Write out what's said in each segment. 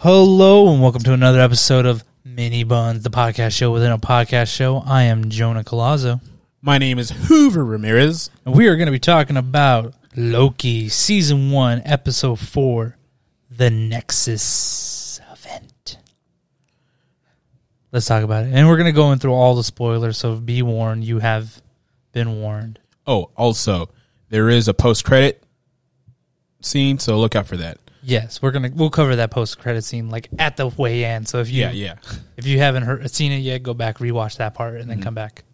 Hello and welcome to another episode of Mini-Bunz, the podcast show within a podcast show. I am Jonah Colazzo, My name is Hoover Ramirez. and we are going to be talking about Loki season one, episode four, the Nexus event. Let's talk about it, and we're going to go in through all the spoilers. So be warned, you have been warned. Oh, also, there is a post credit scene, so look out for that. Yes, we're gonna we'll cover that post credit scene like at the way in. So if you Yeah, yeah. if you haven't heard seen it yet, go back rewatch that part and then come back.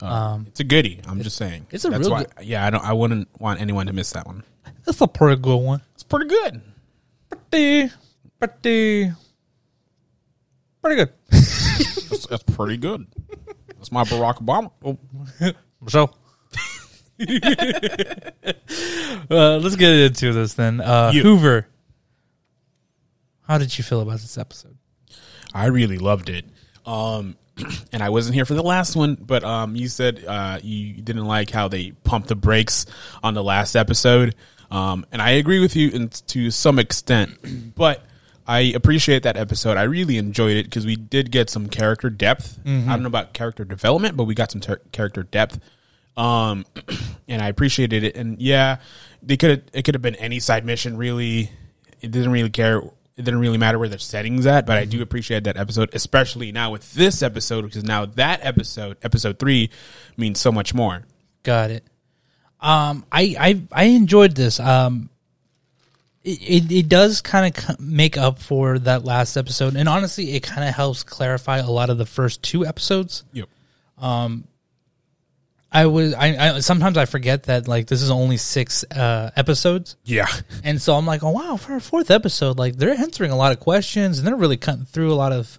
Um, It's a goodie. I'm just saying. it's a That's real why, Yeah, I don't. I wouldn't want anyone to miss that one. It's a pretty good one. It's pretty good. Pretty, pretty, pretty good. That's, that's pretty good. That's my Barack Obama. Oh, So, uh, let's get into this then. Uh, You. Hoover, how did you feel about this episode? I really loved it. Um, and I wasn't here for the last one, but um, you said uh, you didn't like how they pumped the brakes on the last episode. Um, and I agree with you in, to some extent, but I appreciate that episode. I really enjoyed it because we did get some character depth. I don't know about character development, but we got some ter- character depth. Um, and I appreciated it. And yeah, they could it could have been any side mission. Really, it didn't really care. It didn't really matter where their settings at. But I do appreciate that episode, especially now with this episode, because now that episode, episode three, means so much more. Got it. Um, I I I enjoyed this. Um, it it, it does kind of make up for that last episode, and honestly, it kind of helps clarify a lot of the first two episodes. Yep. I was I, I sometimes I forget that like this is only six uh, episodes, Yeah. and so I'm like, oh wow, for a fourth episode, like they're answering a lot of questions and they're really cutting through a lot of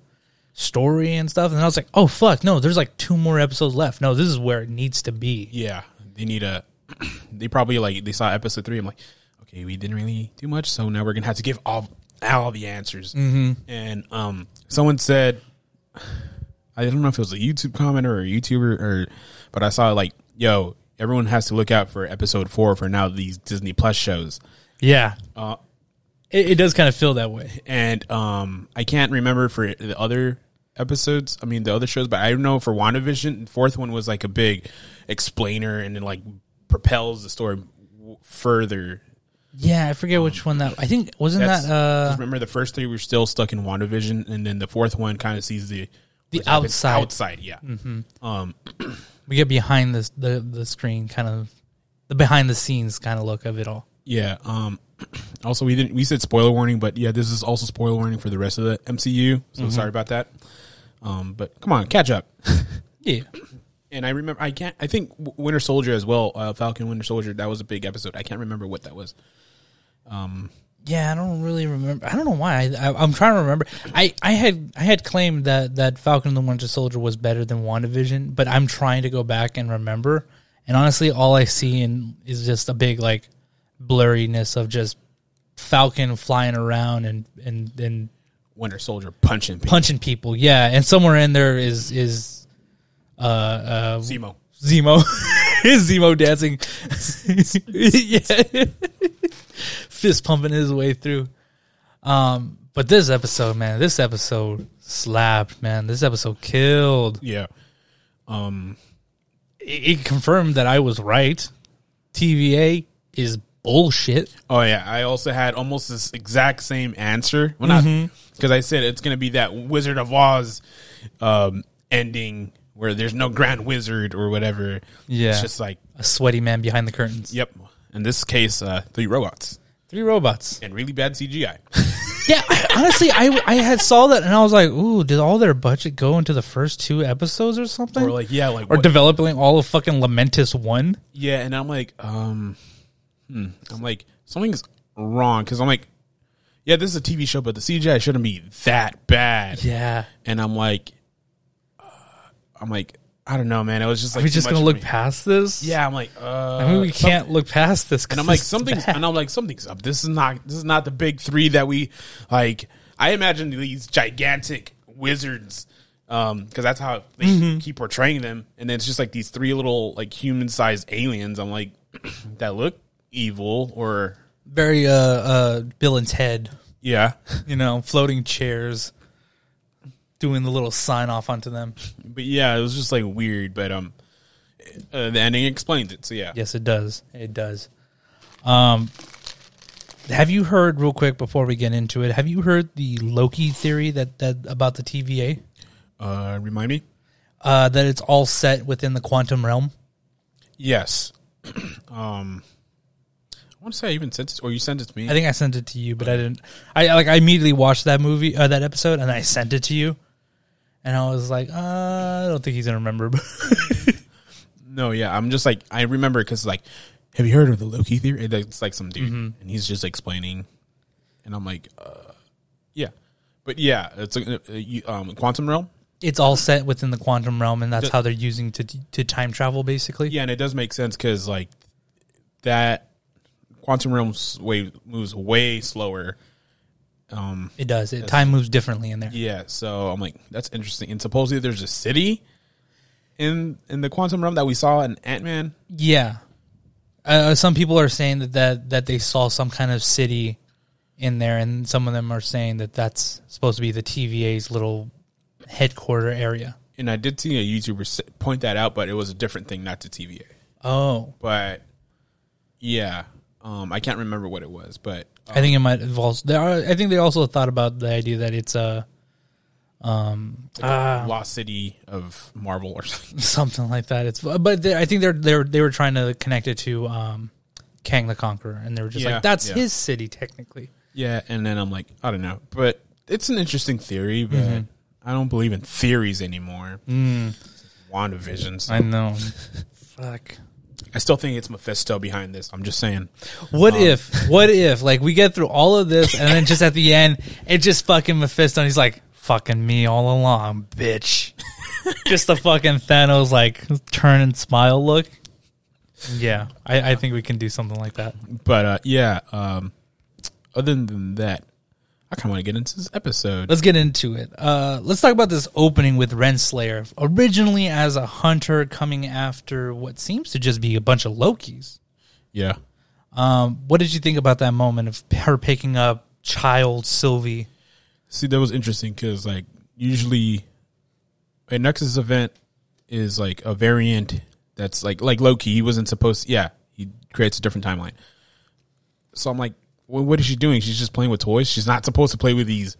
story and stuff. And I was like, oh fuck, no, there's like two more episodes left. No, this is where it needs to be. Yeah. They need a. They probably like they saw episode three. I'm like, okay, we didn't really do much, so now we're gonna have to give all all the answers. Mm-hmm. And um, someone said, I don't know if it was a YouTube commenter or a YouTuber or, but I saw like, yo, everyone has to look out for episode four for now these Disney Plus shows. Yeah, Uh, it, it does kind of feel that way. and um, I can't remember for the other episodes. I mean, the other shows, but I know for WandaVision, the fourth one was like a big explainer, and then like propels the story w- further. Yeah, I forget which one that. I think wasn't that uh remember the first three were still stuck in WandaVision, and then the fourth one kind of sees the The outside. Outside, yeah. Um, we get behind this the the screen kind of the behind the scenes kind of look of it all. yeah. Um, also, we didn't we said spoiler warning, but yeah, this is also spoiler warning for the rest of the MCU. So sorry about that. Um, but come on, catch up. Yeah, And I remember, I can't. I think Winter Soldier as well. Uh, Falcon Winter Soldier. That was a big episode. I can't remember what that was. Yeah. I don't really remember. I don't know why. I, I I'm trying to remember. I I had I had claimed that that Falcon and the Winter Soldier was better than WandaVision, but I'm trying to go back and remember. And honestly, all I see in is just a big like blurriness of just Falcon flying around and and and Winter Soldier punching people. punching people. Yeah, and somewhere in there is is uh uh Zemo. Zemo. is Zemo dancing? yeah, fist pumping his way through. Um, but this episode, man, this episode slapped, man. This episode killed. Yeah. Um. It, it confirmed that I was right. TVA is bullshit. Oh yeah. I also had almost this exact same answer. Well, not Mm-hmm. because I said it's gonna be that Wizard of Oz um, ending where there's no Grand Wizard or whatever. Yeah. It's just like, A sweaty man behind the curtains. yep. In this case, uh, three robots Three robots. and really bad CGI. Yeah, I, honestly, I I had saw that and I was like, "Ooh, did all their budget go into the first two episodes or something?" or like, yeah, like or what- developing all of fucking Lamentis one. Yeah, and I'm like, um, hmm. I'm like, something's wrong because I'm like, yeah, this is a TV show, but the CGI shouldn't be that bad. Yeah, And I'm like, uh, I'm like, I don't know, man. It was just are like, we too just gonna look past this? Yeah, I'm like, uh, I mean, we some- can't look past this. And I'm like, something's, bad. and I'm like, something's up. This is not, this is not the big three that we like. I imagine these gigantic wizards, um, because that's how they Mm-hmm. keep portraying them. And then it's just like these three little like human sized aliens. I'm like, that look evil or very uh uh Bill and Ted Yeah, You know, floating chairs, doing the little sign off onto them. but yeah, it was just like weird. But um, uh, the ending explains it. So yeah, Yes, it does. It does. Um, have you heard real quick before we get into it? Have you heard the Loki theory that that about the TVA? Uh, remind me. Uh, that it's all set within the quantum realm. Yes. um, I want to say I even sent it, or you sent it to me. I think I sent it to you, but I didn't. I like I immediately watched that movie, uh, that episode, and I sent it to you, and I was like, uh, I don't think he's gonna remember. no, yeah, I'm just like I remember because like, have you heard of the Loki theory? It's like some dude, Mm-hmm. and he's just explaining, and I'm like, uh, yeah, but yeah, it's a, a, you- um quantum realm. it's all set within the quantum realm, and that's how they're using to to time travel, basically. Yeah, and it does make sense because like that quantum realm's way moves way slower. Um, It does. It time moves differently in there. yeah, so I'm like, that's interesting. And supposedly there's a city in in the quantum realm that we saw in Ant Man. Yeah. Uh, some people are saying that, that that they saw some kind of city in there, and some of them are saying that that's supposed to be the TVA's little headquarter area. And I did see a YouTuber point that out, but it was a different thing, not to TVA. Oh, But yeah, um, I can't remember what it was, but I think it might have also. There are, I think they also thought about the idea that it's a um ah, Lost City of Marvel or something. something like that. It's but they, I think they're they're they were trying to connect it to um Kang the Conqueror, and they were just Yeah, like, that's yeah. his city technically. Yeah, and then I'm like, I don't know, but it's an interesting theory, but I don't believe in theories anymore. Mm. WandaVisions. I know. Fuck. I still think it's Mephisto behind this. I'm just saying. What if? What if? Like we get through all of this, and then just at the end, it just fucking Mephisto, and he's like, "Fucking me all along, bitch." just the fucking Thanos like turn and smile look. Yeah, I, I think we can do something like that. But uh, yeah, um, other than that, I kind of want to get into this episode. Let's get into it. Uh, let's talk about this opening with Renslayer. Originally as a hunter coming after what seems to just be a bunch of Lokis. yeah. Um, what did you think about that moment of her picking up child Sylvie? See, that was interesting because like usually a Nexus event is like a variant that's like like Loki. He wasn't supposed. To yeah, he creates a different timeline. So I'm like, well, what is she doing? She's just playing with toys. She's not supposed to play with these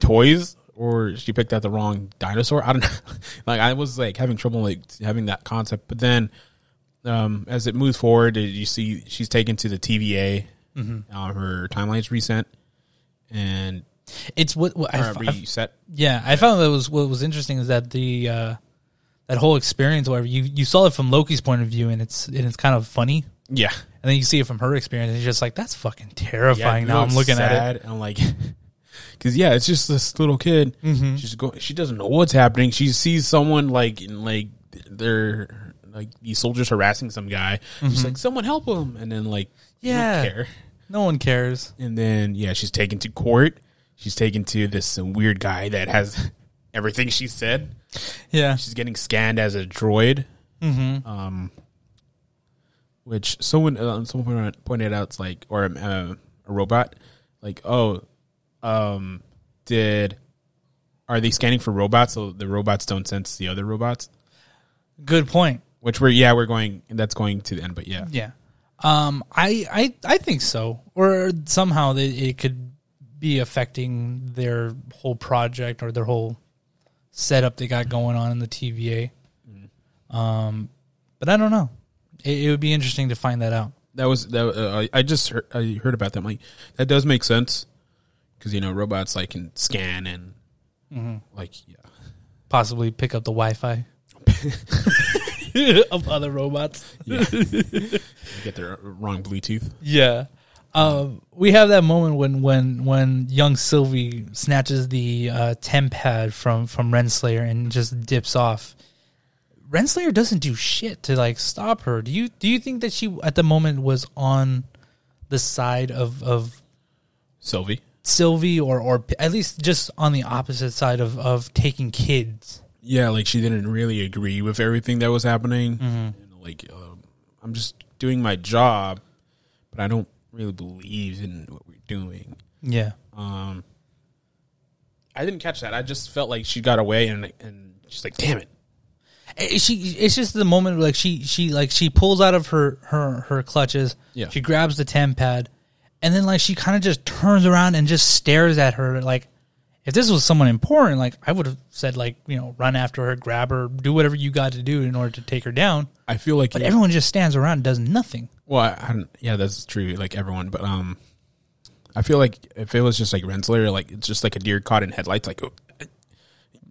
toys, or she picked out the wrong dinosaur. I don't know. like I was like having trouble like having that concept, but then um, as it moves forward, you see she's taken to the TVA. Uh, her timeline's reset, and It's what, what I- reset. Yeah, I found that was what was interesting is that the uh, that whole experience, whatever you you saw it from Loki's point of view, and it's and it's kind of funny, Yeah, and then you see it from her experience, and just like, that's fucking terrifying. it now I'm looking at it. and I'm like, because yeah, it's just this little kid. Mm-hmm. She's going. She doesn't know what's happening. She sees someone like in like they're like these soldiers harassing some guy. She's like, someone help him, and then like, Mm-hmm. Yeah. care. No one cares. And then yeah, she's taken to court. She's taken to this weird guy that has everything she said. Yeah, She's getting scanned as a droid. mm-hmm. um, which someone uh, someone pointed- pointed out, it's like or uh, a robot, like oh, um, did are they scanning for robots so the robots don't sense the other robots? good point. Which we're yeah we're going that's going to the end, but yeah Yeah, um, I I I think so, or somehow they, it could be affecting their whole project or their whole setup they got going on in the TVA. Um, but I don't know. It, it would be interesting to find that out. that was that uh, I- just heard, I heard about that. I'm like that does make sense because you know robots like can scan and like yeah Possibly pick up the Wi-Fi of other robots. yeah get their wrong Bluetooth. Yeah. Um, we have that moment when when when young Sylvie snatches the uh, tempad from from Renslayer and just dips off. Renslayer doesn't do shit to like stop her. Do you do you think that she at the moment was on the side of of Sylvie. Sylvie or or at least just on the opposite side of of taking kids? yeah, like she didn't really agree with everything that was happening. And like, um, I'm just doing my job, but I don't really believe in what we're doing. Yeah. Um, I didn't catch that. I just felt like she got away and and she's like, damn it. It- she it's just the moment where, like she she like she pulls out of her her her clutches Yeah. she grabs the tempad and then like she kind of just turns around and just stares at her like if this was someone important like i would have said like you know run after her grab her do whatever you got to do in order to take her down I feel like but it- everyone just stands around and does nothing Well, I, I don't, yeah, that's true. Like everyone, but um, I feel like if it was just like Renslayer, like it's just like a deer caught in headlights, like, oh,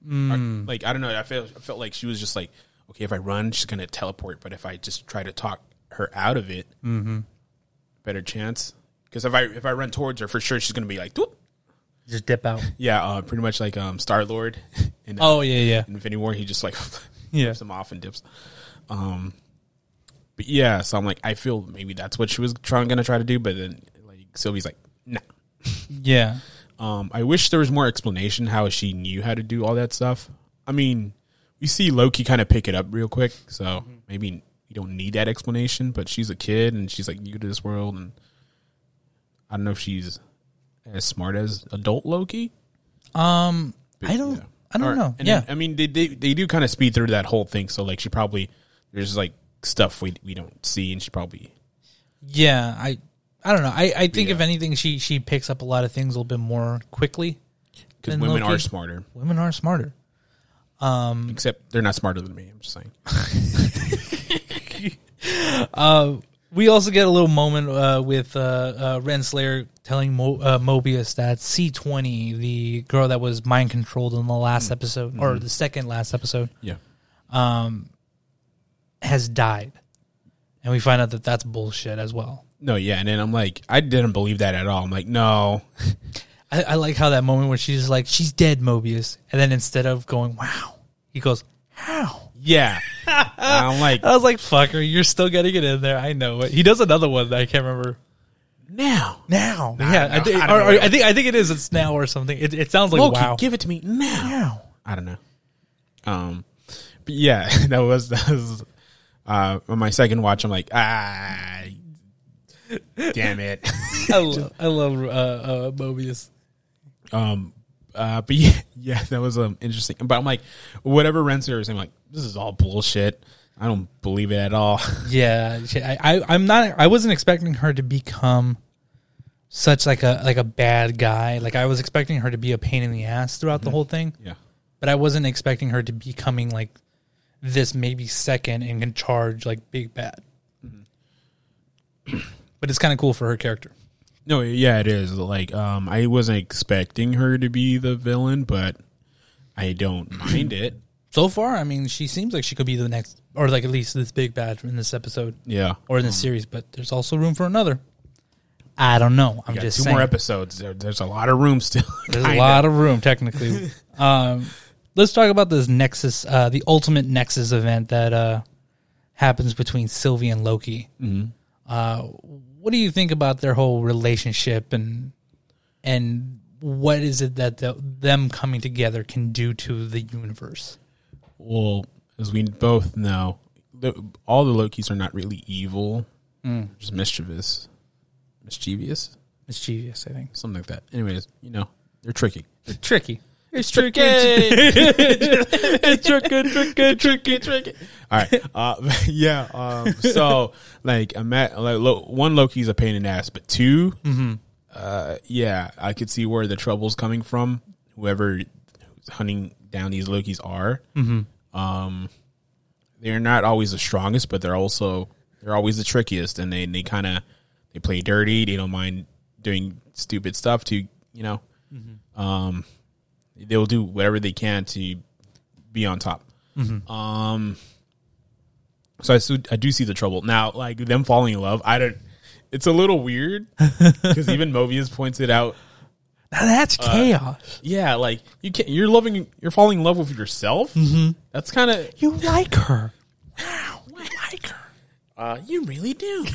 or, like I don't know. I felt I felt like she was just like, okay, if I run, she's gonna teleport, but if I just try to talk her out of it, better chance. Because if I if I run towards her, for sure she's gonna be like, "Doop." just dip out yeah, uh, pretty much like um Star Lord in oh yeah yeah in Infinity War, he just like Yeah. flips him off and dips. Um, but yeah, so I'm like, I feel maybe that's what she was trying gonna try to do, but then like Sylvie's like, nah. yeah Um, I wish there was more explanation how she knew how to do all that stuff. I mean, we see Loki kind of pick it up real quick, so maybe you don't need that explanation. But she's a kid and she's like new to this world, and I don't know if she's as smart as adult Loki. um But, i don't yeah. i don't Or- know and yeah then, I mean, they, they they do kind of speed through that whole thing. So like, she probably there's like stuff we we don't see, and she probably Yeah, I I don't know. I, I think Yeah. if anything, she she picks up a lot of things a little bit more quickly. because women Loki- are smarter. Women are smarter. Except they're not smarter than me. I'm just saying. We also get a little moment uh, with uh, uh, Renslayer telling Mo- uh, Mobius that C twenty, the girl that was mind controlled in the last episode or the second last episode, Yeah. has died, and we find out that that's bullshit as well. No, yeah, and then I'm like, I didn't believe that at all. I'm like, no, I, I like how that moment where she's like, "She's dead, Mobius," and then instead of going, "Wow," he goes, "How?" yeah. I'm like, I was like, "Fucker, you're still getting it in there." I know it. He does another one that I can't remember. now, Now, Nah, yeah, I, think, I don't or, know or I think I think it is. It's now or something. It, it sounds like Loki, wow. give it to me now. Now. I don't know. Um, but yeah, that was that was uh on my second watch. I'm like, ah, damn it. I love, I love uh, uh, Mobius. Um, uh, but yeah, yeah, that was um interesting. But I'm like, whatever Renslayer is, I'm like, this is all bullshit. I don't believe it at all. Yeah, I, I, I'm not. I wasn't expecting her to become such like a like a bad guy. Like I was expecting her to be a pain in the ass throughout the whole thing. yeah, but I wasn't expecting her to becoming like this maybe second and can charge like big bad. but it's kind of cool for her character. no, yeah, it is. Like, um, I wasn't expecting her to be the villain, but I don't mind it. So far, I mean, she seems like she could be the next, or like at least this big bad in this episode Yeah, or in this series. But there's also room for another. I don't know. I'm just two saying. more episodes. There, there's a lot of room still. There's a lot of room, technically. um, let's talk about this Nexus, uh, the ultimate Nexus event that uh, happens between Sylvie and Loki. Mm-hmm. Uh, what do you think about their whole relationship and and what is it that the, them coming together can do to the universe? Well, as we both know, the, all the Lokis are not really evil, just mischievous, mischievous, Mischievous, I think. something like that. Anyways, you know, they're tricky. They're tricky. It's tricky. it's tricky, tricky, tricky, tricky. All right, uh, yeah. Um, so, like, I'm at, like lo, one Loki's a pain in the ass, but 2 uh, yeah, I could see where the trouble's coming from. Whoever hunting down these Lokis are, um, they're not always the strongest, but they're also they're always the trickiest, and they they kind of they play dirty. They don't mind doing stupid stuff to you know, um, they'll do whatever they can to be on top. Um, so I, I do see the trouble now. Like them falling in love, I don't. It's a little weird because even Mobius points it out. Now that's chaos. Yeah, like you can't. You're loving. You're falling in love with yourself. Mm-hmm. That's kind of. You like her. Wow, I like her. Uh, you really do.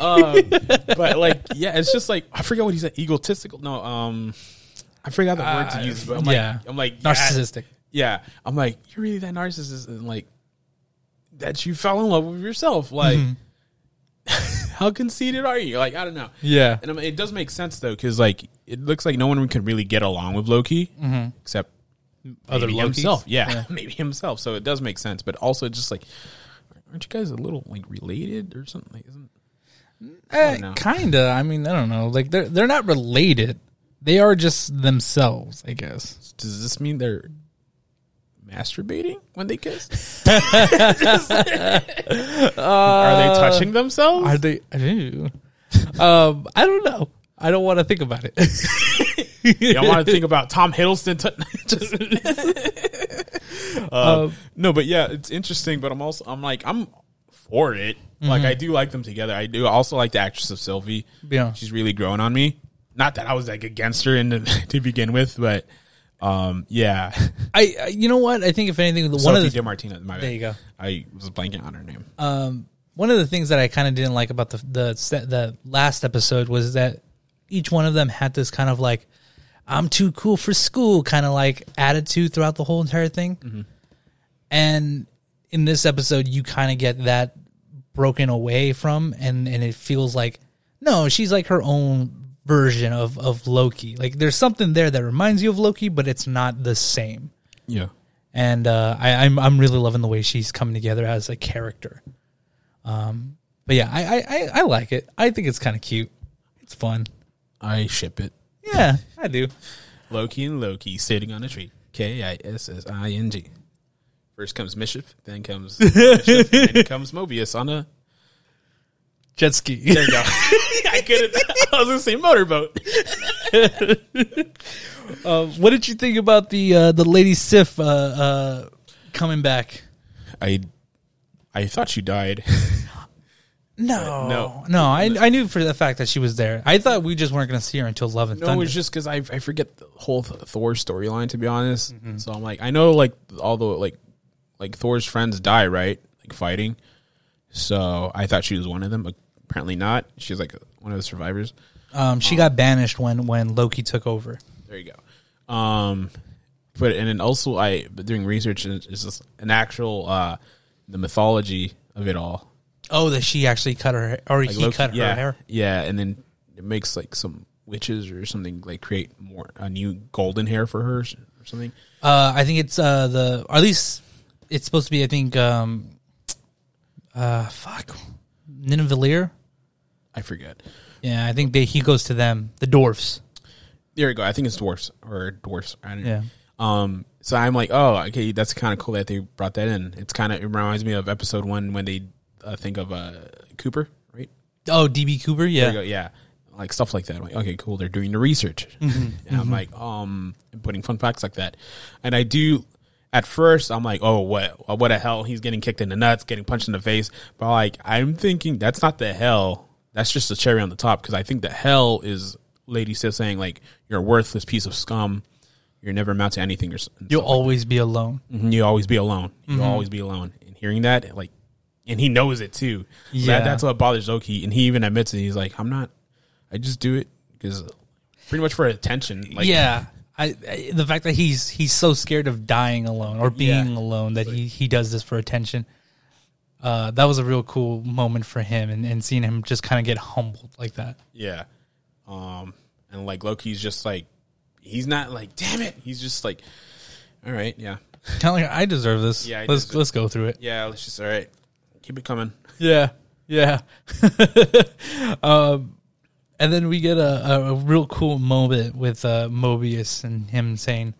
um, but like, yeah, it's just like I forget what he said. Egotistical. No, um, I forgot the word to ah, use. But I'm like. I'm like yeah, Narcissistic. Yeah, I'm like, you're really that narcissist, and like that you fell in love with yourself. Like, mm-hmm. how conceited are you? Like I don't know. Yeah. And I mean, it does make sense though, because like it looks like no one can really get along with Loki mm-hmm. except Other Lokis? himself. Yeah, Yeah. maybe himself. So it does make sense, but also just like, aren't you guys a little like related or something? Like, isn't, eh, know. kinda. I mean, I don't know. Like they're they're not related. They are just themselves, I guess. does this mean they're masturbating when they kiss? Are they touching themselves? Are they? I do. um, I don't know. I don't want to think about it. you don't want to think about Tom Hiddleston. T- just, uh, no, but yeah, it's interesting. But I'm also I'm like I'm for it. Like I do like them together. I do also like the actress of Sylvie. Yeah. she's really grown on me. Not that I was like against her in the, to begin with, but um, yeah. I, you know what? I think if anything, one Sophie of the DiMartino. My There bad. you go. I was blanking on her name. um, one of the things that I kind of didn't like about the the the last episode was that each one of them had this kind of like I'm too cool for school kind of like attitude throughout the whole entire thing. And in this episode, you kind of get that broken away from, and and it feels like no, she's like her own version of of Loki. Like there's something there that reminds you of Loki, but it's not the same. yeah. and uh, I, I'm I'm really loving the way she's coming together as a character. Um, but yeah, I I, I, I like it. I think it's kind of cute. It's fun. I ship it. Yeah, I do. Loki and Loki sitting on a tree. K I S S I N G. First comes Mischief, then comes Mischief, then comes Mobius on a. Jet ski. There you go. I couldn't. I was gonna say motorboat. uh, what did you think about the uh, the Lady Sif uh, uh, coming back? I, I thought she died. No, no. no. I I knew for the fact that she was there. I thought we just weren't going to see her until Love and No, Thunder. it's just because I I forget the whole Thor storyline to be honest. So I'm like, I know like all the like like Thor's friends die right, like fighting. So I thought she was one of them, but apparently not. She's like one of the survivors. um, she got banished when when Loki took over. There you go. Um, but and then also I but doing research is is just an actual uh the mythology of it all. Oh, that she actually cut her, or Like he Loki- cut her yeah, hair. Yeah, and then it makes like some witches or something like create more a new golden hair for her or something. Uh, I think it's uh the or at least it's supposed to be. I think um, uh, fuck, Nineveh. I forget. Yeah, I think they he goes to them, the dwarfs. There you go. I think it's dwarfs or dwarfs. I don't know. Yeah. Um. So I'm like, oh, okay, that's kind of cool that they brought that in. It's kind of it reminds me of episode one when they uh, think of uh Cooper, right? Oh, DB Cooper. There Yeah, you go. Yeah. Like stuff like that. I'm like, okay, cool. They're doing the research. Mm-hmm. And I'm like, um, putting fun facts like that. And I do, at first, I'm like, oh, what, what the hell? He's getting kicked in the nuts, getting punched in the face. But like, I'm thinking that's not the hell. That's just the cherry on the top. Cause I think the hell is Lady Sif saying like, you're a worthless piece of scum. You're never amount to anything. Or, you'll stuff like always be alone. Mhm, You always be alone. You Mm-hmm. always be alone. And hearing that, like, and he knows it too. Yeah. Yeah, that's what bothers Loki, and he even admits it. He's like, "I'm not. I just do it because pretty much for attention." Like, yeah, I, I the fact that he's he's so scared of dying alone or being Yeah. alone that he he does this for attention. Uh, that was a real cool moment for him, and, and seeing him just kind of get humbled like that. yeah. Um, and like Loki's just like, he's not like, "Damn it!" He's just like, "All right, yeah, Kind of like I deserve this. Yeah, I let's deserve- let's go through it. yeah. Let's just all right, keep it coming." Yeah, yeah. um, and then we get a, a, real cool moment with uh, Mobius and him saying,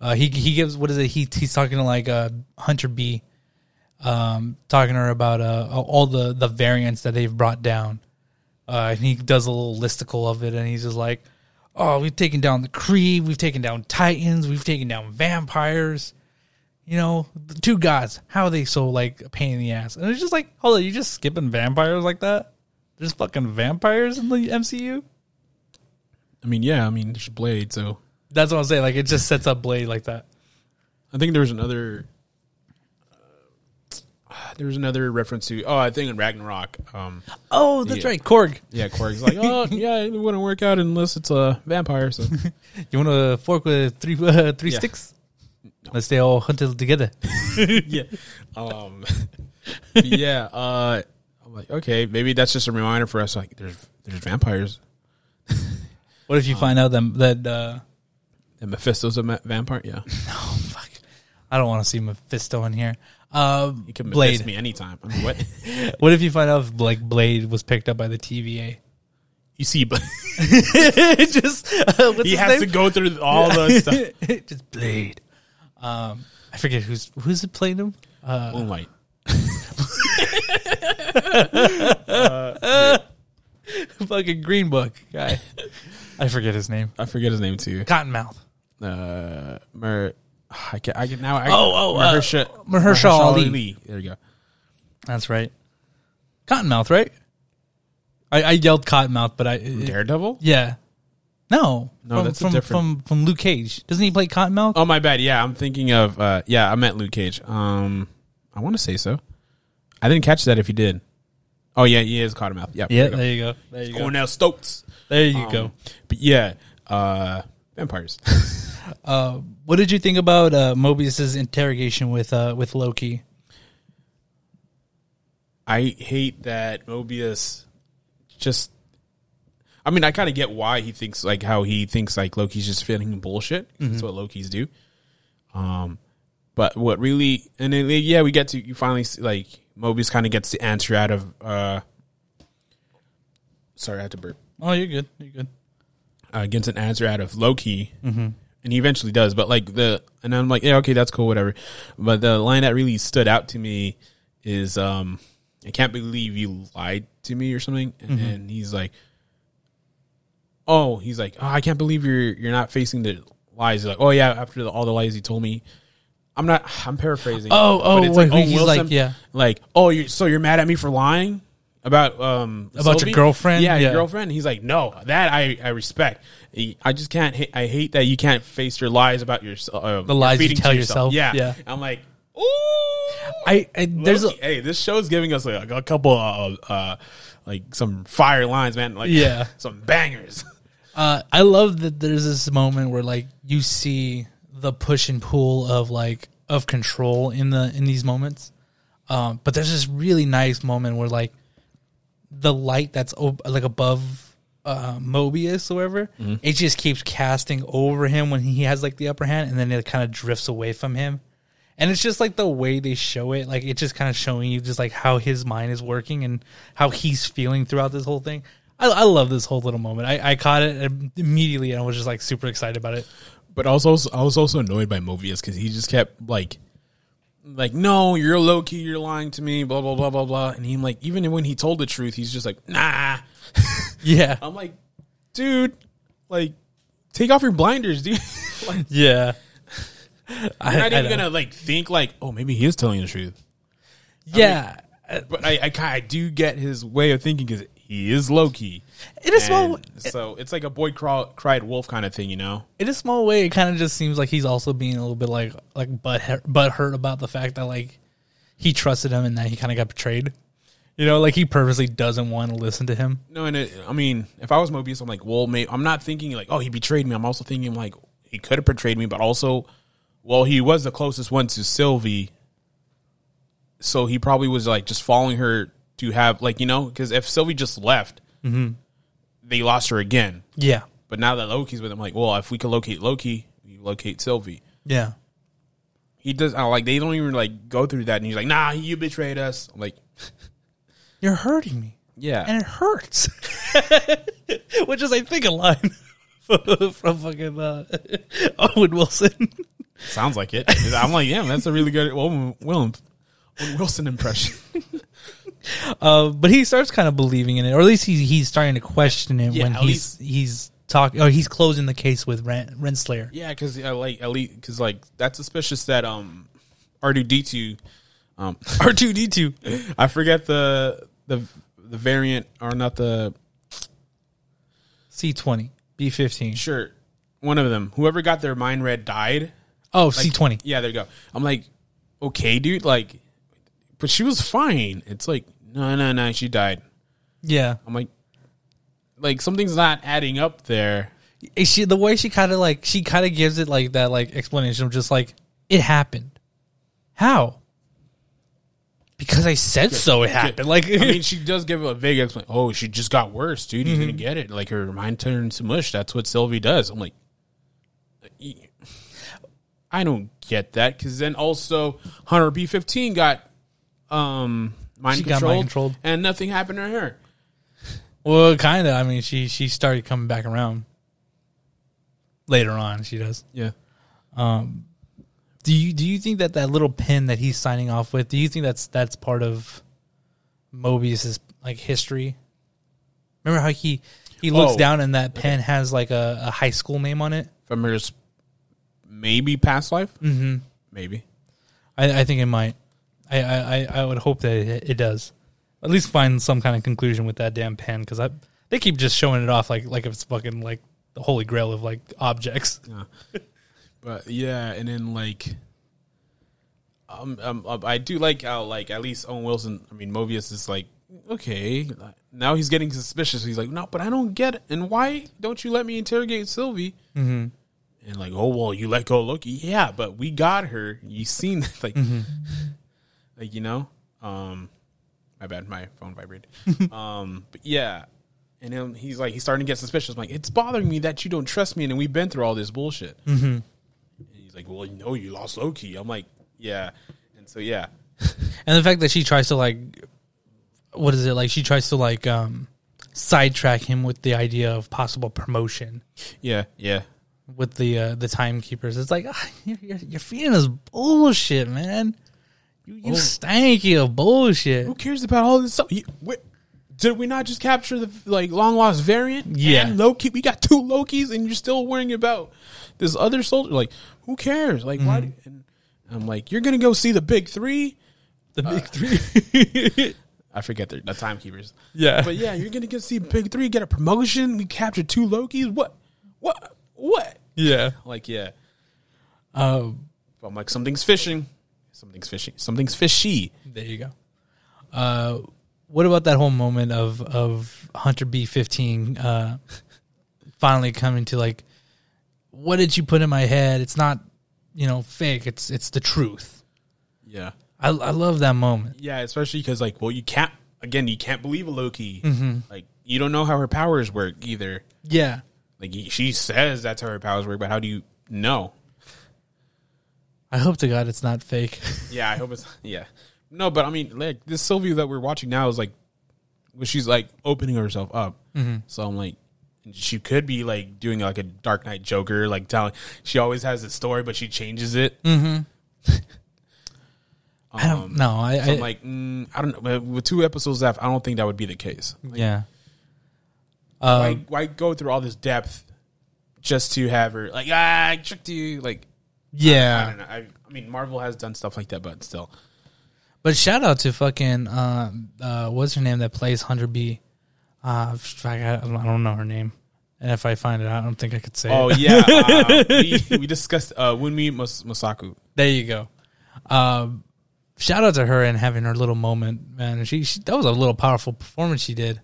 uh, he he gives what is it? He he's talking to like uh, Hunter B, um, talking to her about uh, all the the variants that they've brought down. Uh, and he does a little listicle of it, and he's just like, "Oh, we've taken down the Kree, we've taken down Titans, we've taken down vampires." you know, the two gods, how are they so like a pain in the ass? And it's just like, hold on, you just skipping vampires like that? There's fucking vampires in the MCU? I mean, yeah. I mean, there's Blade, so That's what I'm saying. Like it just sets up Blade like that. I think there was another. Uh, there was another reference to. Oh, I think in Ragnarok. Um, Oh, that's Yeah. right, Korg. Yeah, Korg's like, oh yeah, it wouldn't work out unless it's a vampire. So You want to fork with three uh, three Yeah. sticks? Let's stay all hunted together. yeah, um, yeah. Uh, I'm like, okay, maybe that's just a reminder for us. Like, there's there's vampires. What if you find out that that uh, And Mephisto's a ma- vampire. Yeah, oh fuck, I don't want to see Mephisto in here. Uh, you can Blade. Me anytime. I mean, what What if you find out if, like Blade was picked up by the TVA? you see, but Just uh, what's he his has name? to go through all the stuff. Just Blade. Um, I forget who's who's it playing him. Uh, fucking Green Book guy. I forget his name. I forget his name too. Cottonmouth. Uh, Mer. I can. I can now. I, Oh, oh, uh, Mahershala, Mahershala Ali. There you go. That's right. Cottonmouth, right? I, I yelled Cottonmouth, but I it- Daredevil. yeah. No, No, from, that's a from, different- from from Luke Cage. Doesn't he play Cottonmouth? Oh my bad. Yeah, I'm thinking of. uh Yeah, I meant Luke Cage. Um, I want to say so. I didn't catch that. If you did. Oh yeah, he is Cottonmouth. Yeah. yeah, there you go. there you go. There you go. Cornell Stokes. There you Um, go. But yeah, uh, vampires. Uh, what did you think about uh, Mobius's interrogation with uh, with Loki? I hate that Mobius just. I mean, I kind of get why he thinks like how he thinks like Loki's just feeling bullshit. 'cause That's what Loki's do. Um, but what really and then yeah, we get to you finally see, like Mobius kind of gets the answer out of. uh Sorry, I had to burp. Oh, you're good. You're good. uh, gets an answer out of Loki, and he eventually does. But like the, and I'm like, yeah, okay, that's cool, whatever. But the line that really stood out to me is, um, I can't believe you lied to me or something. And then he's like, oh, he's like, oh, I can't believe you're you're not facing the lies. He's like, oh yeah, after the, all the lies he told me. I'm not. I'm paraphrasing. Oh, oh, But it's wait, Owen he's like, yeah. like, oh, you so you're mad at me for lying about um About your girlfriend? Yeah, Yeah. your girlfriend. He's like, no, that I I respect. I just can't. ha- I hate that you can't face your lies about yourself. Uh, The lies you tell yourself. Yeah, Yeah. I'm like, ooh. I, I there's a, hey, this show's giving us like a couple of uh, like some fire lines, man. Like, Yeah. some bangers. Uh, I love that there's this moment where like you see the push and pull of like of control in the in these moments. Um, but there's this really nice moment where like the light that's ob- like above uh, Mobius or whatever, it just keeps casting over him when he has like the upper hand, and then it kind of drifts away from him. And it's just like the way they show it, like it's just kind of showing you just like how his mind is working and how he's feeling throughout this whole thing. I, I love this whole little moment. I, I caught it immediately and I was just like super excited about it. But also, I was also annoyed by Mobius because he just kept like, like, no, you're Loki, you're lying to me, blah blah blah blah blah. And he like, even when he told the truth, he's just like, nah. Yeah, I'm like, dude, like, take off your blinders, dude. like, yeah. I, you're not even know. gonna like think like, oh, maybe he is telling the truth. yeah. But I, I, I do get his way of thinking because he is Loki. in a small, so it's like a boy craw- cried wolf kind of thing, you know. in a small way, it kind of just seems like he's also being a little bit like like butt butt hurt about the fact that like he trusted him and that he kind of got betrayed. You know, like he purposely doesn't want to listen to him. No, and it, I mean, if I was Mobius, I'm like, well, may I'm not thinking like, oh, he betrayed me. I'm also thinking like he could have betrayed me, but also, well, he was the closest one to Sylvie, so he probably was like just following her to have like you know, because if Sylvie just left, they lost her again. Yeah, But now that Loki's with him, like, well, if we could locate Loki, we locate Sylvie. yeah. He does. I like they don't even like go through that, and he's like, nah, you betrayed us. I'm like, You're hurting me. yeah, and it hurts. Which is, I think, a line from fucking uh, Owen Wilson. Sounds like it. I'm like, yeah, that's a really good Wilson, Owen Wilson impression. Uh, but he starts kind of believing in it, or at least he's he's starting to question it Yeah, when he's he's talking, or he's closing the case with Ren, Renslayer. yeah, because uh, like at least because like that's suspicious that um R2D2 um R two D two. I forget the the the variant or not the C twenty B fifteen. sure one of them whoever got their mind read died. Oh, C twenty. Yeah, there you go. I'm like, okay, dude, like, but she was fine. It's like, no, no, no, she died. Yeah, I'm like, like something's not adding up there. Is she the way she kind of like she kind of gives it like that like explanation of just like it happened. How? because I said so. It happened. Like I mean, she does give a vague explanation. Oh, she just got worse, dude. He's gonna get it. Like her mind turns to mush. That's what Sylvie does. I'm like, I don't get that because then also Hunter B fifteen got um mind She got controlled, mind controlled. and nothing happened to her. well, kind of. I mean, she she started coming back around later on. She does. Yeah. Do you do you think that that little pin that he's signing off with? Do you think that's that's part of Mobius's like history? Remember how he he looks Oh. down and that pen has like a, a high school name on it? From his maybe past life. Mm-hmm. Maybe. I, I think it might. I, I, I- would hope that it, it does. At least find some kind of conclusion with that damn pen because I they keep just showing it off like like it's fucking like the holy grail of like objects. But yeah, and then like, um, um, uh, I do like how like at least Owen Wilson. I mean, Mobius is like, okay, now he's getting suspicious. He's like, no, but I don't get it. And why don't you let me interrogate Sylvie? Mm-hmm. And like, oh well, you let go Loki. Yeah, but we got her. You seen like, like you know, um, my bad, my phone vibrated. um, but yeah. And then he's like, he's starting to get suspicious. I'm like, it's bothering me that you don't trust me, and we've been through all this bullshit. And he's like, "Well, you know, you lost Loki." I'm like, "Yeah," and so yeah, And the fact that she tries to like, what is it like? She tries to like um sidetrack him with the idea of possible promotion yeah, yeah, with the uh, the timekeepers. It's like ah, you're, you're, you're feeding us bullshit, man. You, you Oh. stanky of bullshit. Who cares about all this stuff? You, wait, did we not just capture the like long lost variant? Yeah. and Loki. We got two Lokis, and you're still worrying about this other soldier. Like, who cares? Like, why? Do, and I'm like, you're gonna go see the big three. The big three. I forget the, the timekeepers. Yeah. but yeah, you're gonna go see big three, get a promotion. We captured two Lokis. What? What? What? yeah. Like, yeah. Um, I'm like, something's fishing. Something's fishy. Something's fishy. There you go. Uh, what about that whole moment of of Hunter B fifteen uh, finally coming to like, what did you put in my head? It's not, you know, fake. It's it's the truth. Yeah. I I love that moment. Yeah, especially because like, well, you can't. Again, you can't believe a Loki. Like, you don't know how her powers work either. Yeah, Like, she says that's how her powers work, but how do you know? I hope to God it's not fake. Yeah, I hope it's yeah. No, but I mean, like this Sylvia that we're watching now is like, well, she's like opening herself up. So I'm like, she could be like doing like a Dark Knight Joker, like telling. She always has a story, but she changes it. I don't know. I, So I I'm like, mm, I don't know. With two episodes left, I don't think that would be the case. yeah. why, Um, why go through all this depth just to have her like ah I tricked you like yeah, don't know I, I mean Marvel has done stuff like that but still but shout out to fucking uh, uh, what's her name that plays Hunter B. Uh, I, I don't know her name, and if I find it, I don't think I could say. oh it. yeah uh, we, we discussed uh Wunmi Mas- Mosaku There you go. Um, shout out to her and having her little moment, man. She, she that was a little powerful performance she did,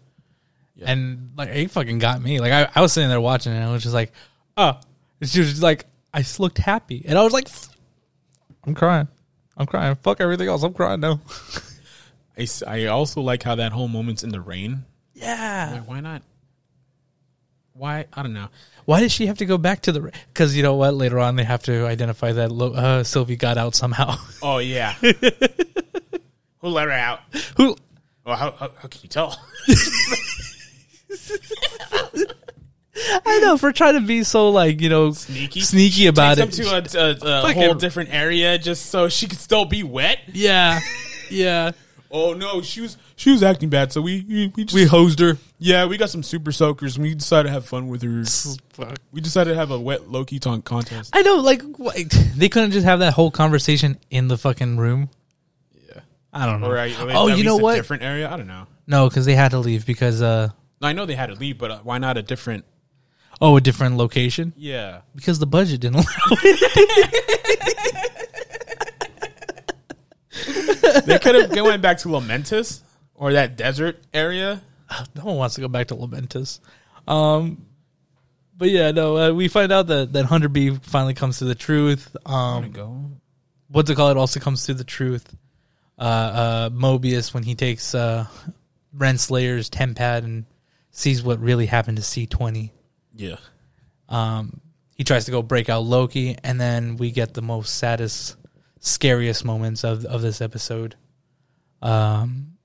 Yeah. and like it fucking got me. Like I, I was sitting there watching it, and I was just like, oh, and she was just like, I just looked happy, and I was like, I'm crying, I'm crying. Fuck everything else, I'm crying now. I also like how that whole moment's in the rain yeah. like why not why I don't know Why did she have to go back to the? Because you know what? Later on, they have to identify that Lo- uh, Sylvie got out somehow. oh yeah who let her out Who? well how, how, how can you tell I know for trying to be so like you know sneaky sneaky about it. to a, a, a whole different area just so she could still be wet yeah, yeah. Oh no, she was she was acting bad, so we we, we just We hosed her. yeah we got some super soakers and we decided to have fun with her. We decided to have a wet Loki tongue contest. I know, like what, they couldn't just have that whole conversation in the fucking room. Yeah, I don't know. or, I- oh, you know a what? Different area. I don't know. No, because they had to leave because uh No, I know they had to leave, but uh, why not a different? Oh, a different location Yeah, because the budget didn't allow. it. they could have went back to Lamentis or that desert area. no one wants to go back to Lamentis. Um, but yeah, no, uh, we find out that that Hunter B finally comes to the truth. Um, go. what's it called? It also comes to the truth. uh, uh, Mobius when he takes uh, Renslayer's tempad and sees what really happened to C twenty. Yeah. Um, he tries to go break out Loki, and then we get the most saddest, scariest moments of of this episode. Um,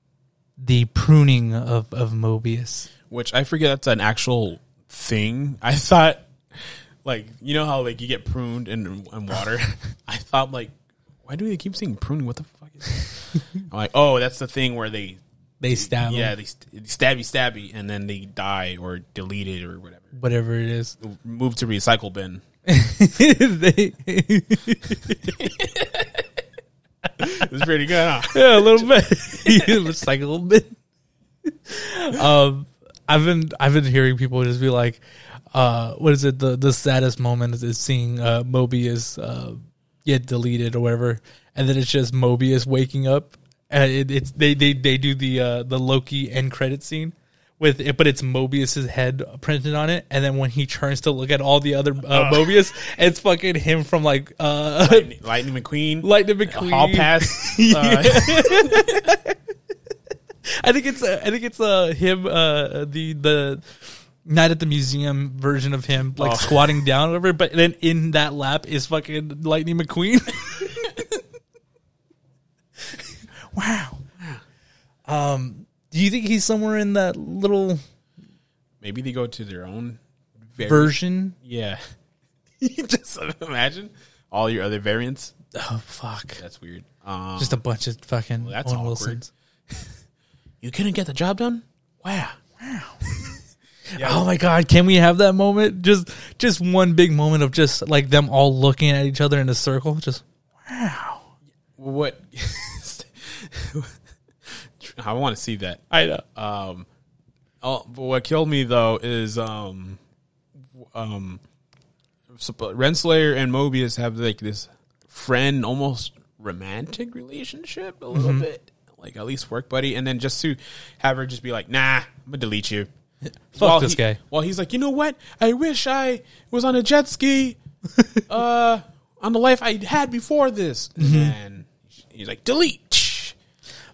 the pruning of of Mobius. Which I forget that's an actual thing. I thought, like, you know how like you get pruned in, in water. I thought like, why do they keep saying pruning? What the fuck is? That? I'm like, oh, that's the thing where they, They stab yeah, him, they st- stabby stabby, and then they die or delete it or whatever. whatever it is. Move to recycle bin. they, It's pretty good, huh? yeah, a little bit. it's like a little bit. Um, I've been I've been hearing people just be like, uh, what is it? The the saddest moment is seeing uh, Mobius uh, get deleted or whatever, and then it's just Mobius waking up, and it, it's they they they do the uh, the Loki end credit scene. With it, but it's Mobius's head printed on it, and then when he turns to look at all the other uh, Mobius, it's fucking him from like uh, Lightning, Lightning McQueen, Lightning McQueen. Hall Pass. Uh, I think it's uh, I think it's uh him uh the the night at the museum version of him like Oh. squatting down whatever, but then in that lap is fucking Lightning McQueen. wow. Um do you think he's somewhere in that little maybe they go to their own vari- version? Yeah. Just imagine all your other variants. Oh fuck. That's weird. Um, Just a bunch of fucking that's Owen awkward. Wilsons. you couldn't get the job done. Wow. Oh my god, can we have that moment? Just just one big moment of just like them all looking at each other in a circle. Just wow. What? I want to see that. I know. Um, oh, but what killed me though is um, um, Renslayer and Mobius have like this friend, almost romantic relationship, a little bit, like at least work buddy, and then just to have her just be like, "Nah, I'm gonna delete you." Fuck this he, guy. Well, he's like, you know what? I wish I was on a jet ski, uh, on the life I had before this. Mm-hmm. And he's like, delete.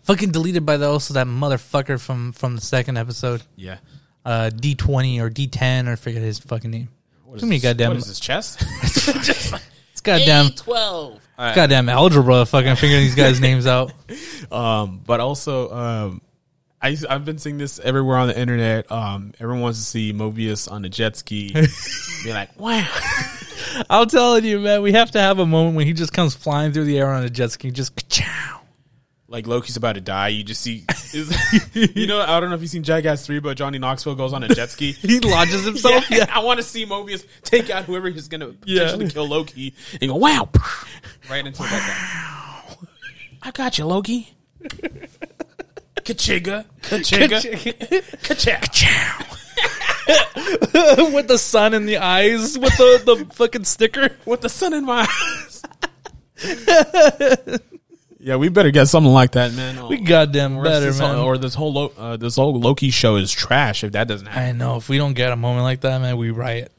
Fucking deleted by the also that motherfucker from from the second episode. Yeah. Uh D twenty or D ten or forget his fucking name. What Too many this? goddamn- What is this chest? It's goddamn twelve. goddamn algebra fucking figuring these guys' names out. Um, but also, um, I I've been seeing this everywhere on the internet. Um, everyone wants to see Mobius on a jet ski. be like, wow. I'm telling you, man, we have to have a moment when he just comes flying through the air on a jet ski, just ka-chow. Like Loki's about to die. You just see, is, you know, I don't know if you've seen Jackass three, but Johnny Knoxville goes on a jet ski. He lodges himself. Yeah, I want to see Mobius take out whoever is going to Yeah. potentially kill Loki and go wow, right into the wow. I got you, Loki. Kachiga, kachiga, kachow. with the sun in the eyes, with the, the fucking sticker. with the sun in my eyes. Yeah, we better get something like that, man. We goddamn better, this man. Whole, or this whole Lo- uh, this whole Loki show is trash if that doesn't happen. I know. If we don't get a moment like that, man, we riot.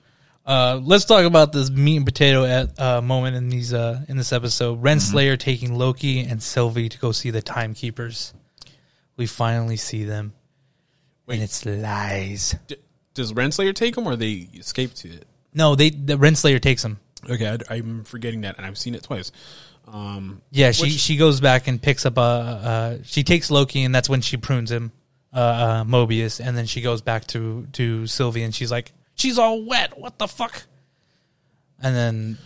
Uh, let's talk about this meat and potato at, uh, moment in these uh, in this episode. Renslayer taking Loki and Sylvie to go see the Timekeepers. We finally see them, Wait. and it's lies. D- does Renslayer take them, or they escape to it? No, they the Renslayer takes them. Okay, I, am forgetting that, and I've seen it twice. Um, Yeah, she Which- she goes back and picks up a. Uh, she takes Loki, and that's when she prunes him, uh, uh, Mobius, and then she goes back to to Sylvie, and she's like, "She's all wet. What the fuck?" And then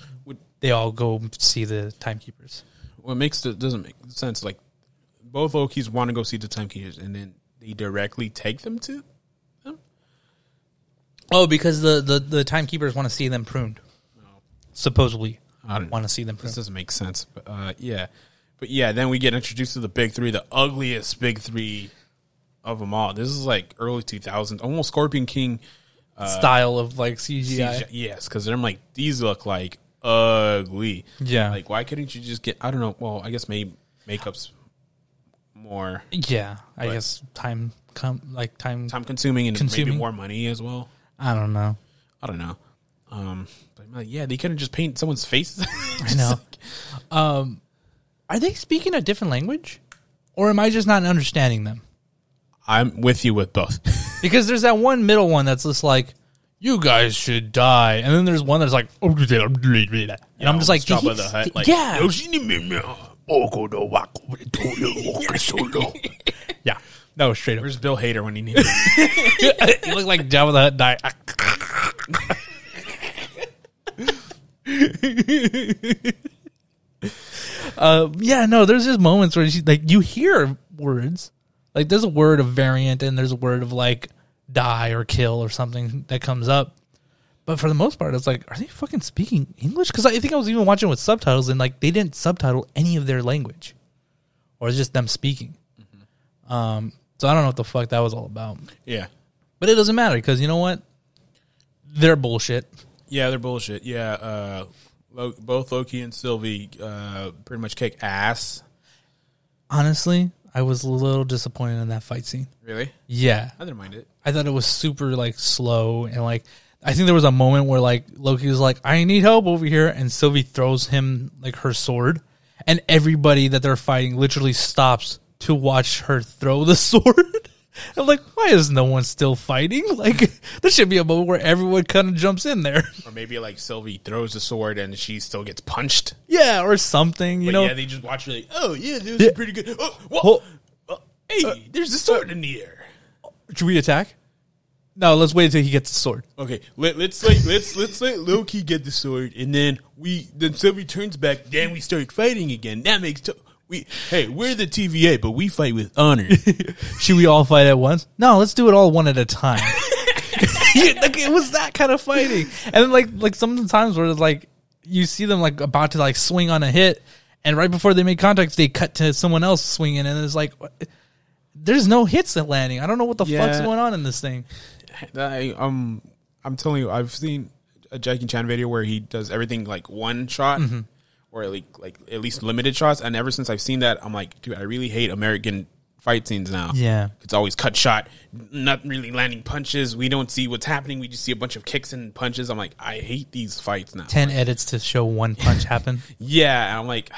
they all go see the timekeepers. what makes it doesn't make sense. Like both Lokis want to go see the Timekeepers, and then they directly take them to. Oh, because the the, the timekeepers want to see them pruned. Supposedly, I don't want to see them This doesn't make sense, but uh, yeah, but yeah. Then we get introduced to the big three, the ugliest big three of them all. This is like early 2000s, almost Scorpion King. Style of like CGI. CGI. Yes, because I'm like these look like ugly. Yeah. like why couldn't you just get? I don't know. Well, I guess maybe makeup's more Yeah, I guess time come like time. time consuming and Consuming. maybe more money as well. I don't know. I don't know. Um, like, yeah, they couldn't just paint someone's face. I know. Um, are they speaking a different language? or am I just not understanding them? I'm with you with both. Because there's that one middle one that's just like, you guys should die, and then there's one that's like, and I'm just like, Jabba the Hutt, like, yeah, yeah, no, straight up. Where's Bill Hader when he needs? It? You look like Jabba the Hutt die. uh, yeah, no, there's just moments where she, like you hear words, like there's a word of variant and there's a word of like die or kill or something that comes up. But for the most part, it's like, are they fucking speaking English? Because I think I was even watching with subtitles and like they didn't subtitle any of their language, or it's just them speaking. Um, so I don't know what the fuck that was all about. yeah, But it doesn't matter because you know what? They're bullshit. Yeah, they're bullshit. Yeah, uh, Lo- both Loki and Sylvie uh, pretty much kick ass. Honestly, I was a little disappointed in that fight scene. Really? Yeah, I didn't mind it. I thought it was super like slow and like I think there was a moment where like Loki was like, "I need help over here," and Sylvie throws him like her sword, and everybody that they're fighting literally stops to watch her throw the sword. I'm like, why is no one still fighting? Like, there should be a moment where everyone kind of jumps in there. Or maybe like Sylvie throws a sword and she still gets punched. yeah, or something, you But know? yeah, they just watch her like, oh yeah, this Yeah. is pretty good. Oh. Well, Uh, hey, there's a sword in the air. should we attack? No, let's wait until he gets the sword. Okay, let, let's like let's let's let Loki get the sword, and then we then Sylvie turns back. Then we start fighting again. That makes to- we. Hey, we're the TVA, but we fight with honor. Should we all fight at once? No, let's do it all one at a time. Yeah, like it was that kind of fighting, and then like like sometimes where it's like you see them like about to like swing on a hit, and right before they make contact, they cut to someone else swinging, and it's like there's no hits at landing. I don't know what the fuck's going on in this thing. I um, I'm telling you, I've seen a Jackie Chan video where he does everything like one shot, or like like at least limited shots. And ever since I've seen that, I'm like, dude, I really hate American fight scenes now. Yeah. It's always cut shot, not really landing punches. We don't see what's happening. We just see a bunch of kicks and punches. I'm like, I hate these fights now. Ten edits to show one punch happen. Yeah, and I'm like,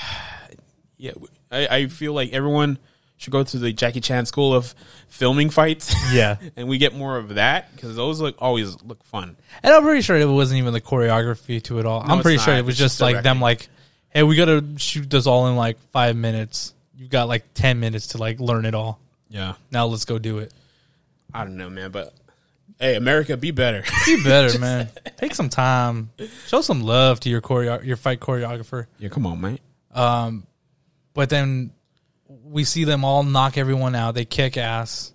yeah, I, I feel like everyone should go to the Jackie Chan school of filming fights. Yeah. and we get more of that because those look always look fun. And I'm pretty sure it wasn't even the choreography to it all. I'm it's pretty sure it was It's just just like them like, hey, we gotta shoot this all in like five minutes. You've got like ten minutes to like learn it all. Yeah, Now let's go do it. I don't know, man, but hey, America, be better. Be better, man. Take some time. Show some love to your choreo- your fight choreographer. yeah, come on, mate. Um, but then we see them all knock everyone out. They kick ass,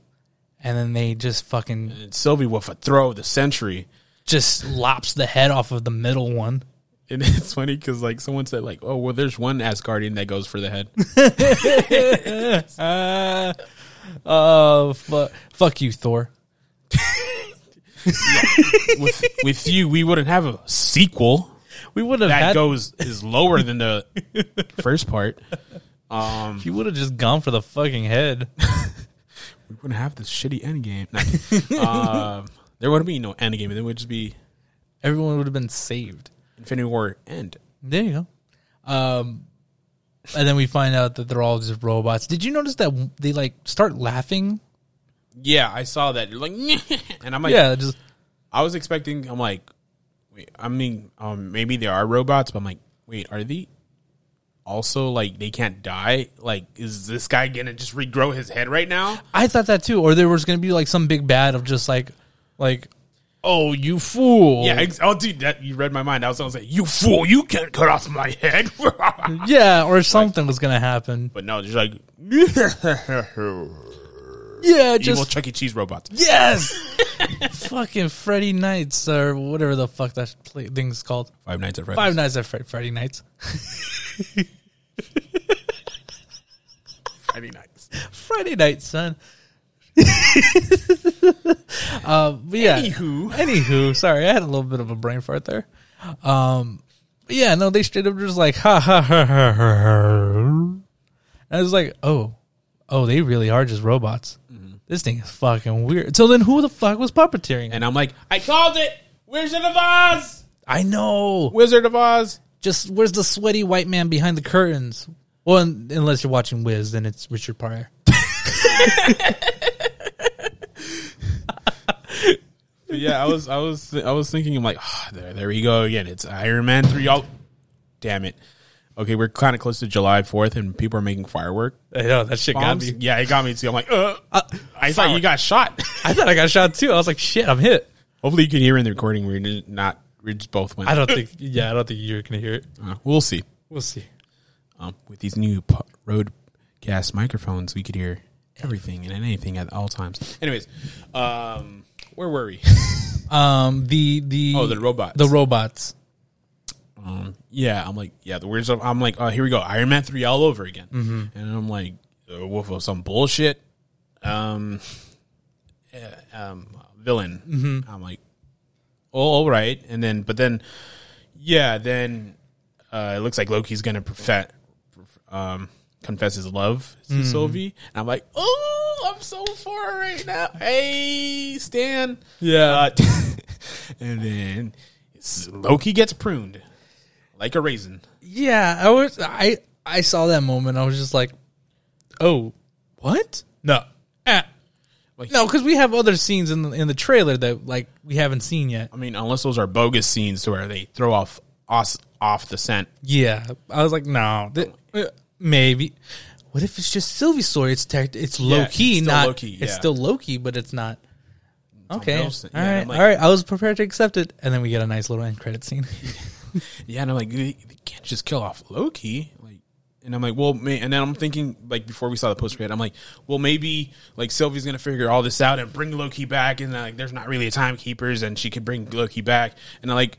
and then they just fucking And Sylvie with a throw of the century. just lops the head off of the middle one. And it's funny because like someone said like, oh well, there's one Asgardian that goes for the head. Uh, oh, fu- fuck you, Thor. with with you, we wouldn't have a sequel. We would have that had. goes is lower than the first part. Um, you would have just gone for the fucking head. we wouldn't have this shitty end game. Um, there wouldn't be no end game. There would just be Everyone would have been saved. Infinity War end. There you go. Um, and then we find out that they're all just robots. Did you notice that they like start laughing? Yeah, I saw that. You're like, and I'm like, yeah, just I was expecting. I'm like, wait. I mean, um, maybe they are robots, but I'm like, wait, are they also like they can't die? Like, is this guy gonna just regrow his head right now? I thought that too. Or there was to be like some big bad of just like, like, oh, you fool. Yeah, ex- oh, dude, that you read my mind. I was gonna say, you fool, you can't cut off my head. yeah, or something was going to happen. but no, just like Yeah, evil just Chuck E. Cheese robots. yes. Fucking Freddy Nights or whatever the fuck that play- thing's called. Five Nights at Freddy's. Five Nights at Fre- Freddy Nights. Friday nights. Friday night, son. uh, but yeah. Anywho. Anywho, sorry, I had a little bit of a brain fart there. Um, but yeah, no, they straight up just like ha ha ha ha ha. And I was like, oh, oh, they really are just robots. This thing is fucking weird. So then, who the fuck was puppeteering? And I'm like, I called it. Wizard of Oz. I know. Wizard of Oz. Just where's the sweaty white man behind the curtains? Well, unless you're watching Wiz, then it's Richard Pryor. But yeah, I was, I was, I was thinking, I'm like, ah, there, there we go again. It's Iron Man three. Oh, damn it. Okay, we're kind of close to July Fourth, and people are making firework I know that shit bombs. Yeah, it got me too. I'm like, uh, I thought you got shot. I thought I got shot too. I was like, shit, I'm hit. Hopefully, you can hear in the recording. We're not. We just both went. I don't think. Yeah, I don't think you're gonna hear it. Uh, we'll see. We'll see. Um, with these new po- Rodecast microphones, we could hear everything and anything at all times. Anyways, um, where were we? Um, the the Oh, the robots. the robots. um, yeah, I'm like, yeah, the words of, I'm like, oh, here we go, Iron Man three all over again, Mm-hmm. and I'm like, uh, wolf of some bullshit, um, uh, um, villain. Mm-hmm. I'm like, oh, all right, and then, but then, yeah, then uh, it looks like Loki's gonna profess, um, confess his love to Mm-hmm. Sylvie, and I'm like, oh, I'm so far right now. Hey, Stan. Yeah. Uh, and then Loki gets pruned like a raisin. Yeah, I was. I I saw that moment. I was just like, oh, what? No. Eh. Like- No, because we have other scenes in the in the trailer that like we haven't seen yet. I mean, unless those are bogus scenes to where they throw off us off the scent. Yeah, I was like, no, th- uh, maybe. What if it's just Sylvie's story? It's tech it's low Yeah, key, it's still not low-key, It's yeah. still low key, but it's not. Okay, all Yeah, right, I'm like- all right. I was prepared to accept it, and then we get a nice little end credit scene. Yeah, and I'm like, they, they can't just kill off Loki. Like, and I'm like, well, may, and then I'm thinking, like, before we saw the post credit, I'm like, well, maybe like Sylvie's gonna figure all this out and bring Loki back, and like, there's not really a timekeepers, and she could bring Loki back, and like.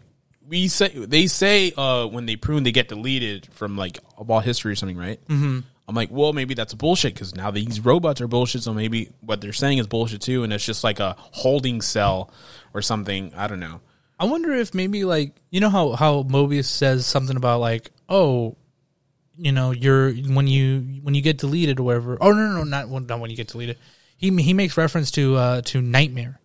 We say they say uh, when they prune they get deleted from like all history or something, right? Mm-hmm. I'm like, well, maybe that's bullshit because now these robots are bullshit. So maybe what they're saying is bullshit too, and it's just like a holding cell or something. I don't know. I wonder if maybe like you know how how Mobius says something about like oh, you know you're when you when you get deleted or whatever. Oh no no no not when, not when you get deleted. He he makes reference to uh to nightmares,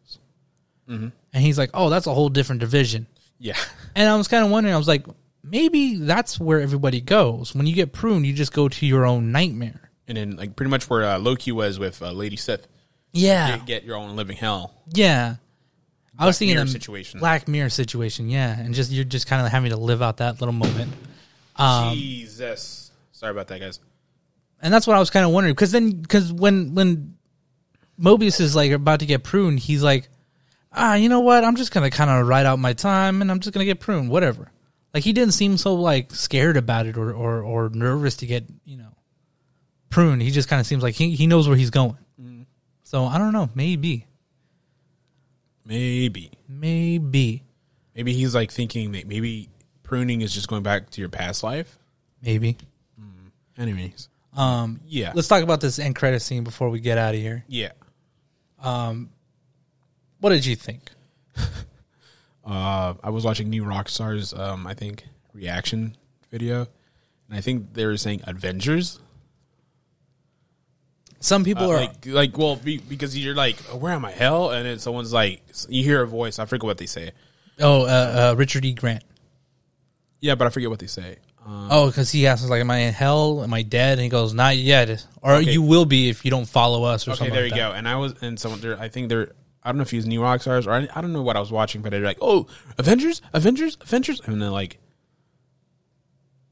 and he's like oh that's a whole different division. Yeah, And I was kind of wondering. I was like maybe that's where everybody goes when you get pruned. You just go to your own nightmare. and then like pretty much where uh, Loki was with uh, Lady Sif. Yeah, You get your own living hell. yeah. I was thinking Mirror a situation. Black Mirror situation. Yeah, and just you're just kind of having to live out that little moment. Jesus, sorry about that, guys. and that's what I was kind of wondering because then because when when Mobius is like about to get pruned, he's like, ah, you know what? I'm just gonna kind of ride out my time, and I'm just gonna get pruned, whatever. Like he didn't seem so like scared about it or or, or nervous to get you know pruned. He just kind of seems like he he knows where he's going. So I don't know, maybe, Maybe, maybe, maybe he's like thinking that maybe pruning is just going back to your past life. maybe. Mm. Anyways, Um, yeah, let's talk about this end credit scene before we get out of here. yeah. What did you think? Uh, I was watching New Rockstar's, um, I think, reaction video, and I think they were saying Avengers. Some people Uh, are like, like, well, be, because you're like, oh, where am I? Hell, and then someone's like, you hear a voice. I forget what they say. oh uh, uh, Richard E. Grant. Yeah, but I forget what they say. Um, Oh, because he asks like, "Am I in hell? Am I dead?" And he goes, "Not yet, or you will be if you don't follow us." Or Okay, something there like you that. go. And I was, and someone there, I think they're, I don't know if he was New Rockstars or I, I don't know what I was watching, but they're like, oh, Avengers, Avengers, Avengers, and then like,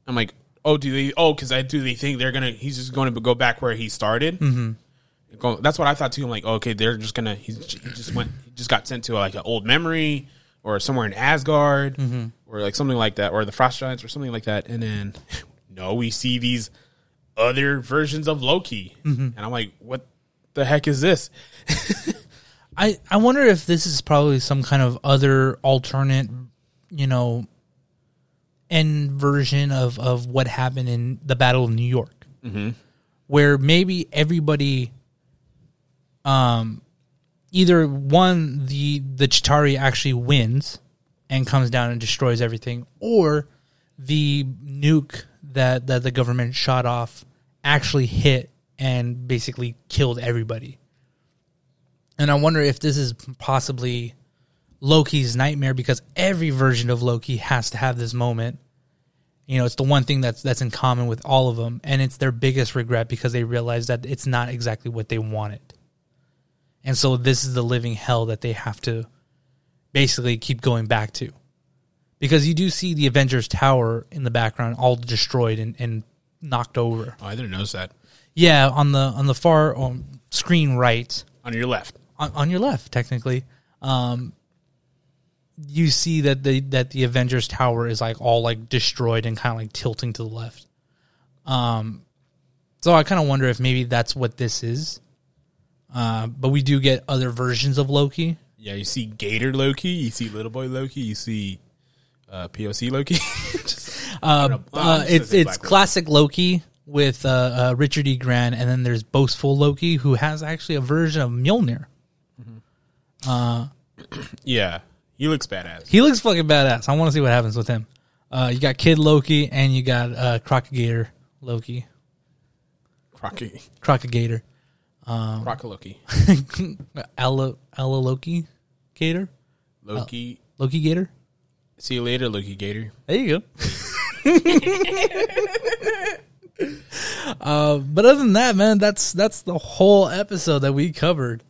I'm like, oh, do they? Oh, because I do they think they're gonna? He's just going to go back where he started. Mm-hmm. That's what I thought too. I'm like, oh, okay, they're just gonna. He's he just went, he just got sent to uh, like an old memory or somewhere in Asgard mm-hmm. or like something like that, or the Frost Giants or something like that. And then no, we see these other versions of Loki, mm-hmm. and I'm like, what the heck is this? I I wonder if this is probably some kind of other alternate, you know, end version of of what happened in the Battle of New York, mm-hmm. where maybe everybody, um, either one the the Chitauri actually wins and comes down and destroys everything, or the nuke that that the government shot off actually hit and basically killed everybody. And I wonder if this is possibly Loki's nightmare because every version of Loki has to have this moment. You know, it's the one thing that's that's in common with all of them, and it's their biggest regret because they realize that it's not exactly what they wanted, and so this is the living hell that they have to basically keep going back to, because you do see the Avengers Tower in the background all destroyed and, and knocked over. Oh, I didn't notice that. Yeah, on the on the far um, screen right, On your left. On, on your left, technically, um, you see that the that the Avengers Tower is like all like destroyed and kind of like tilting to the left. Um, so I kind of wonder if maybe that's what this is. Uh, but we do get other versions of Loki. Yeah, you see Gator Loki, you see Little Boy Loki, you see uh, POC Loki. Just- I. Uh, it's it's classic Loki with uh, uh, Richard E. Grant, and then there's boastful Loki who has actually a version of Mjolnir. Yeah, he looks badass. He looks fucking badass. I want to see what happens with him. Uh, you got Kid Loki and you got uh, Crocagator Loki. Crocky, Crocagator. Croc Loki, Ella, Ella Loki Gator? Loki. Loki Gator? See you later, Loki Gator. There you go. uh, but other than that, man, that's that's the whole episode that we covered.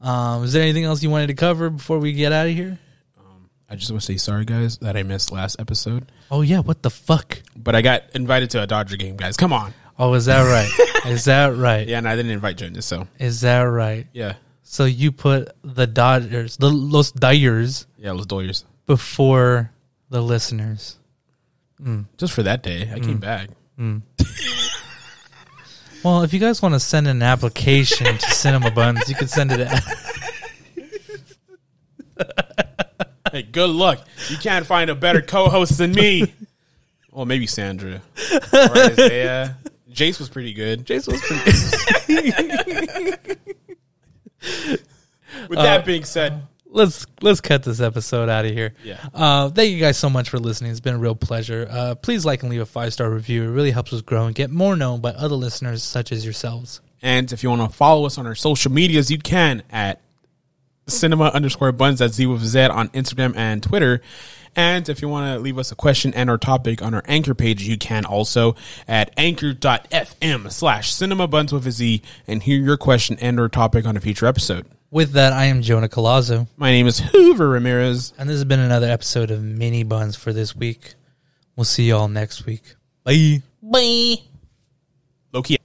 Um, is there anything else you wanted to cover before we get out of here? Um, I just want to say sorry, guys, that I missed last episode. Oh yeah, what the fuck? But I got invited to a Dodger game, guys. Come on. Oh, is that right? is that right? Yeah, and I didn't invite Jonas, so Is that right? yeah, So you put the Dodgers, the Los Dyers, yeah, Los Doyers. before the listeners. Mm. Just for that day, I came back. Well, if you guys want to send an application to Cinema Bunz, you can send it. At, Hey, good luck. You can't find a better co-host than me. Well, maybe Sandra or Isaiah. Jace was pretty good. Jace was pretty. Good. With that being said, let's let's cut this episode out of here. Yeah. Uh, thank you guys so much for listening. It's been a real pleasure. Uh, please like and leave a five star review. It really helps us grow and get more known by other listeners such as yourselves. and if you want to follow us on our social medias, you can at cinema underscore buns at Z with Z on Instagram and Twitter. And if you want to leave us a question and or topic on our anchor page, you can also at anchor.fm slash cinema buns with a Z and hear your question and or topic on a future episode. With that, I am Jonah Colazzo, My name is Hoover Ramirez. and this has been another episode of Mini-Bunz for this week. We'll see y'all next week. Bye. Bye. Loki.